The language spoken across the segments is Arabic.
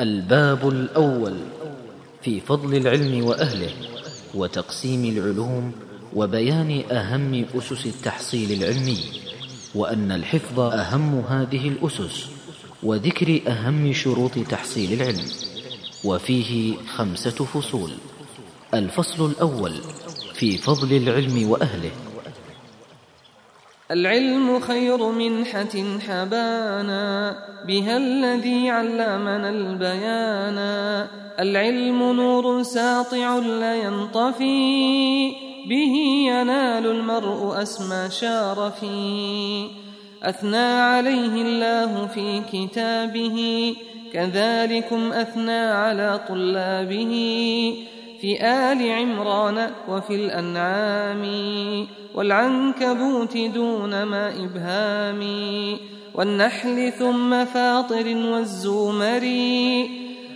الباب الأول في فضل العلم وأهله وتقسيم العلوم وبيان أهم أسس التحصيل العلمي وأن الحفظ أهم هذه الأسس وذكر أهم شروط تحصيل العلم وفيه خمسة فصول. الفصل الأول في فضل العلم وأهله العلم خير منحة حبانا بها الذي علمنا البيانا العلم نور ساطع لا ينطفي به ينال المرء أسمى شارفي. أثنى عليه الله في كتابه كذلكم أثنى على طلابه. في آل عمران وفي الأنعام والعنكبوت دون ما إبهام والنحل ثم فاطر والزمر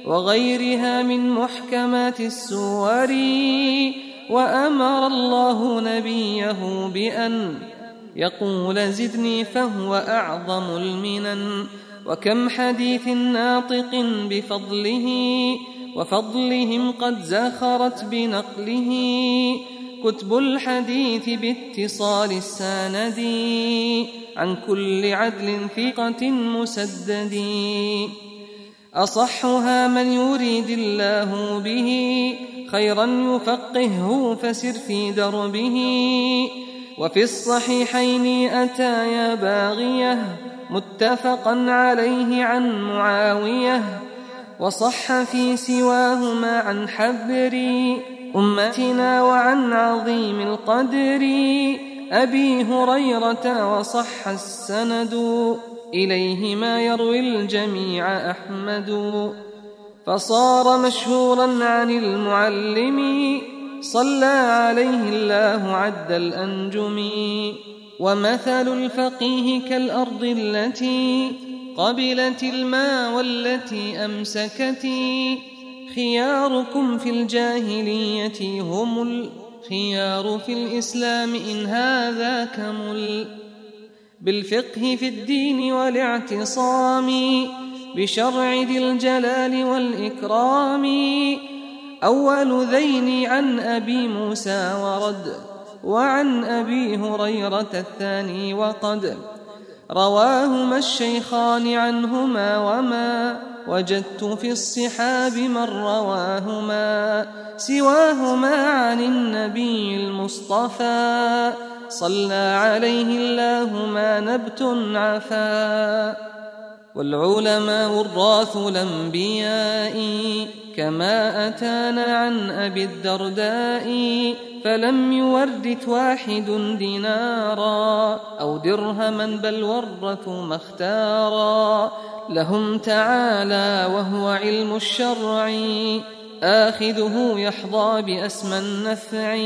وغيرها من محكمات السور وأمر الله نبيه بأن يقول زدني فهو أعظم المنن وكم حديث ناطق بفضله وفضلهم قد زخرت بنقله. كتب الحديث باتصال السند عن كل عدل ثقة مسدد. أصحها من يريد الله به خيرا يفقهه فسر في دربه. وفي الصحيحين أتايا باغية متفقا عليه عن معاوية. وصح في سواهما عن حبر أمتنا وعن عظيم القدر. أبي هريرة وصح السند إليه ما يروي الجميع أحمد. فصار مشهورا عن المعلم صلى عليه الله عد الأنجم. ومثل الفقيه كالأرض التي قبلت الماء والتي أمسكت خياركم في الجاهلية هم الخيار في الإسلام إن هذا كمل. بالفقه في الدين والاعتصام. بشرع ذي الجلال والإكرام. أول ذين عن أبي موسى ورد وعن أبي هريرة الثاني وقد رواهما الشيخان عنهما وما وجدت في الصحاب من رواهما سواهما عن النبي المصطفى صلى عليه الله ما نبت عفا والعلماء ورث الأنبياء كما أتانا عن أبي الدرداء فلم يورث واحد دينارا أو درهما بل ورثوا ما اختارا لهم تعالى وهو علم الشرع آخذه يحظى بأسمى النفع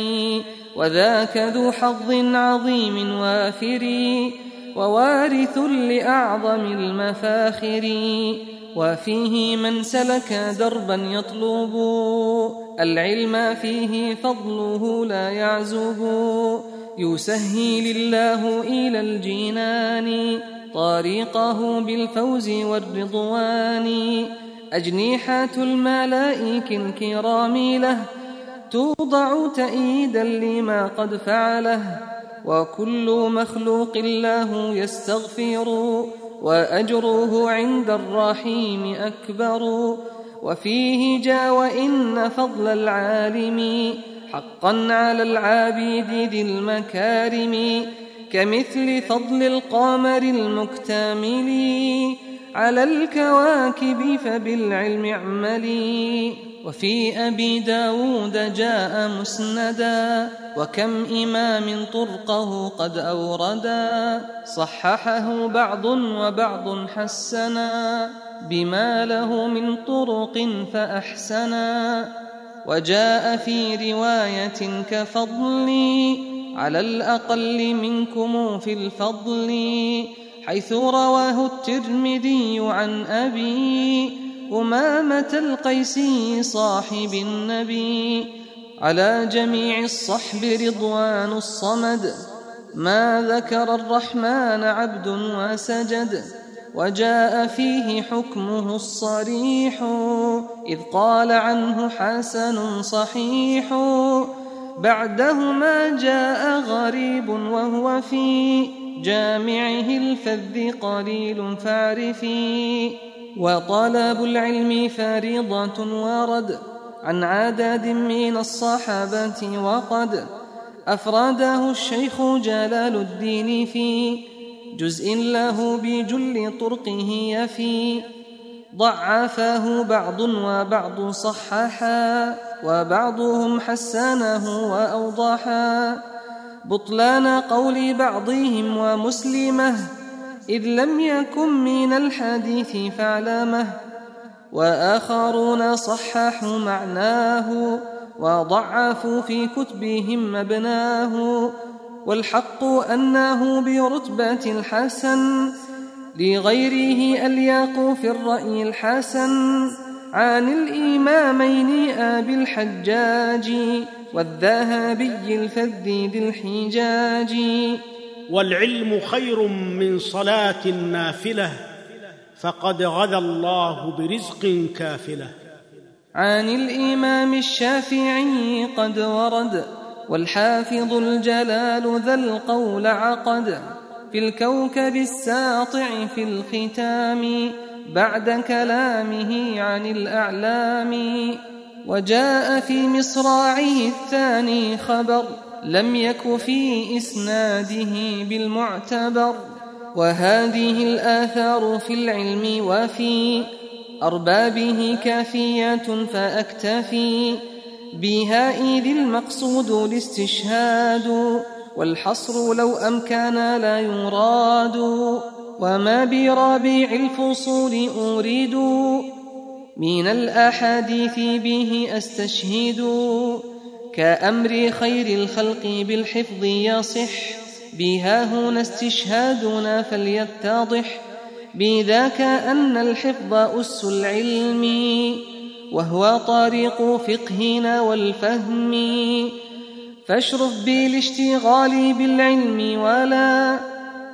وذاك ذو حظ عظيم وافر ووارث لأعظم المفاخر وفيه من سلك دربا يطلب العلم فيه فضله لا يعزب. يسهل الله إلى الجنان طريقه بالفوز والرضوان. أجنحة الملائك الكرام له توضع تأييدا لما قد فعله. وكل مخلوق الله يستغفر وأجره عند الرحيم أكبر. وفيه جاء وإن فضل العالم حقا على العابد ذي المكارم كمثل فضل القمر المكتمل على الكواكب فبالعلم اعملي وفي أبي داود جاء مسندا وكم إمام طرقه قد أوردا صححه بعض وبعض حسنا. بما له من طرق فأحسنا وجاء في رواية كفضلي على الأقل منكم في الفضل حيث رواه الترمذي عن أبي أمامة القيسي صاحب النبي على جميع الصحب رضوان الصمد ما ذكر الرحمن عبد وسجد. وجاء فيه حكمه الصريح إذ قال عنه حسن صحيح. بعدهما جاء غريب وهو في جامعه الفذ قليل فاعرفي وطلب العلم فريضة ورد عن عدد من الصحابة وقد أفرده الشيخ جلال الدين في جزء له بجل طرقه يفي ضعفه بعض وبعض صححا وبعضهم حسنه وأوضحا. بطلان قول بعضهم ومسلمه إذ لم يكن من الحديث فاعلمه. وآخرون صححوا معناه وضعفوا في كتبهم مبناه. والحق أنه برتبة الحسن لغيره ألياق في الرأي الحسن عن الإمامين أبي الحجاج والذهبي الفذي ذي الحجاج. والعلم خير من صلاة نافلة فقد غذى الله برزق كافلة. عن الإمام الشافعي قد ورد والحافظ الجلال ذا القول عقد في الكوكب الساطع في الختام بعد كلامه عن الأعلام. وجاء في مصراعه الثاني خبر لم يك في إسناده بالمعتبر. وهذه الآثار في العلم وفي أربابه كافية فأكتفي. بها إذ المقصود الاستشهاد والحصر لو أمكن لا يراد. وما بربيع الفصول أريد من الأحاديث به أستشهد. كأمر خير الخلق بالحفظ يصح بها هنا استشهادنا فليتضح. بذاك أن الحفظ أس العلم. وهو طريق فقهنا والفهم. فاشرف بالاشتغال بالعلم ولا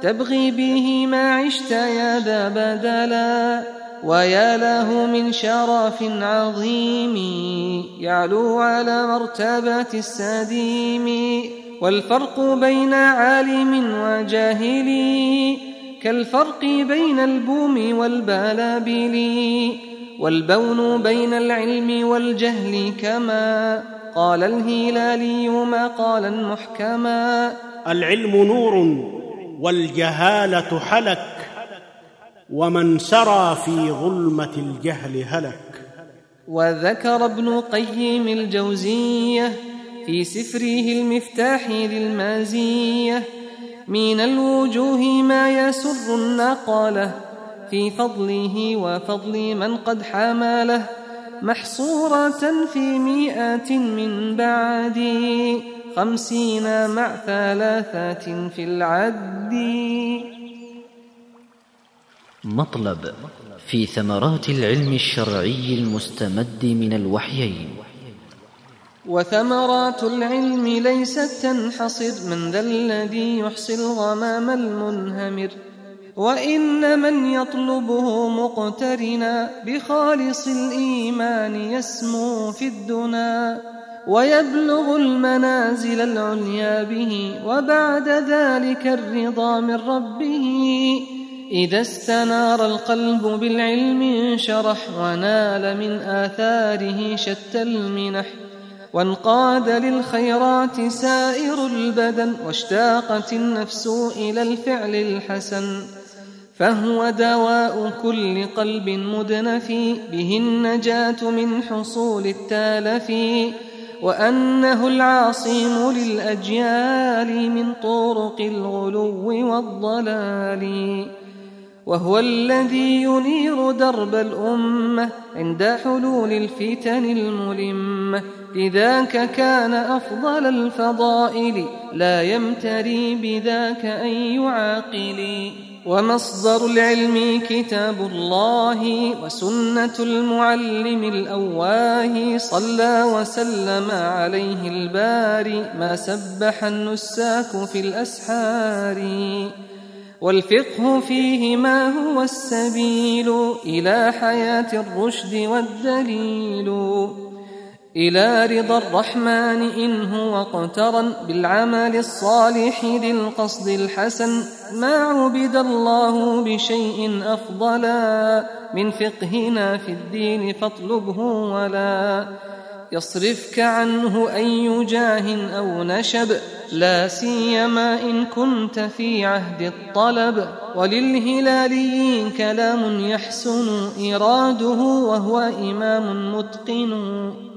تبغي به ما عشت يا ذا بدلا. ويا له من شرف عظيم يعلو على مرتبة السديم. والفرق بين عالم وجاهل كالفرق بين البوم والبلابل. والبون بين العلم والجهل كما قال الهلالي مقالا محكما العلم نور والجهالة حلك ومن سرى في ظلمة الجهل هلك. وذكر ابن قيم الجوزية في سفره المفتاح للمازية من الوجوه ما يسر النقاله في فضله وفضل من قد حمله محصورة في مئات من بعد خمسين مع ثلاثات في العد. مطلب في ثمرات العلم الشرعي المستمد من الوحيين. وثمرات العلم ليست تنحصر من ذا الذي يحصي الغمام المنهمر. وإن من يطلبه مقترنا بخالص الإيمان يسمو في الدنا ويبلغ المنازل العليا به وبعد ذلك الرضا من ربه إذا استنار القلب بالعلم انشرح ونال من آثاره شتى المنح وانقاد للخيرات سائر البدن واشتاقت النفس إلى الفعل الحسن فهو دواء كل قلب مدنف به النجاة من حصول التالف وأنه العاصم للأجيال من طرق الغلو والضلال. وهو الذي ينير درب الأمة عند حلول الفتن الملمة. لذاك كان أفضل الفضائل لا يمتري بذاك أي عاقل ومصدر العلم كتاب الله وسنة المعلم الأواه صلى وسلم عليه الباري ما سبح النساك في الأسحار. والفقه فيه ما هو السبيل إلى حياة الرشد والدليل. إلى رضا الرحمن إن هو اقترن بالعمل الصالح للقصد الحسن. ما عبد الله بشيء أفضلا من فقهنا في الدين فاطلبه ولا. يصرفك عنه أي جاه أو نشب لا سيما إن كنت في عهد الطلب. وللهلاليين كلام يحسن إراده وهو إمام متقن.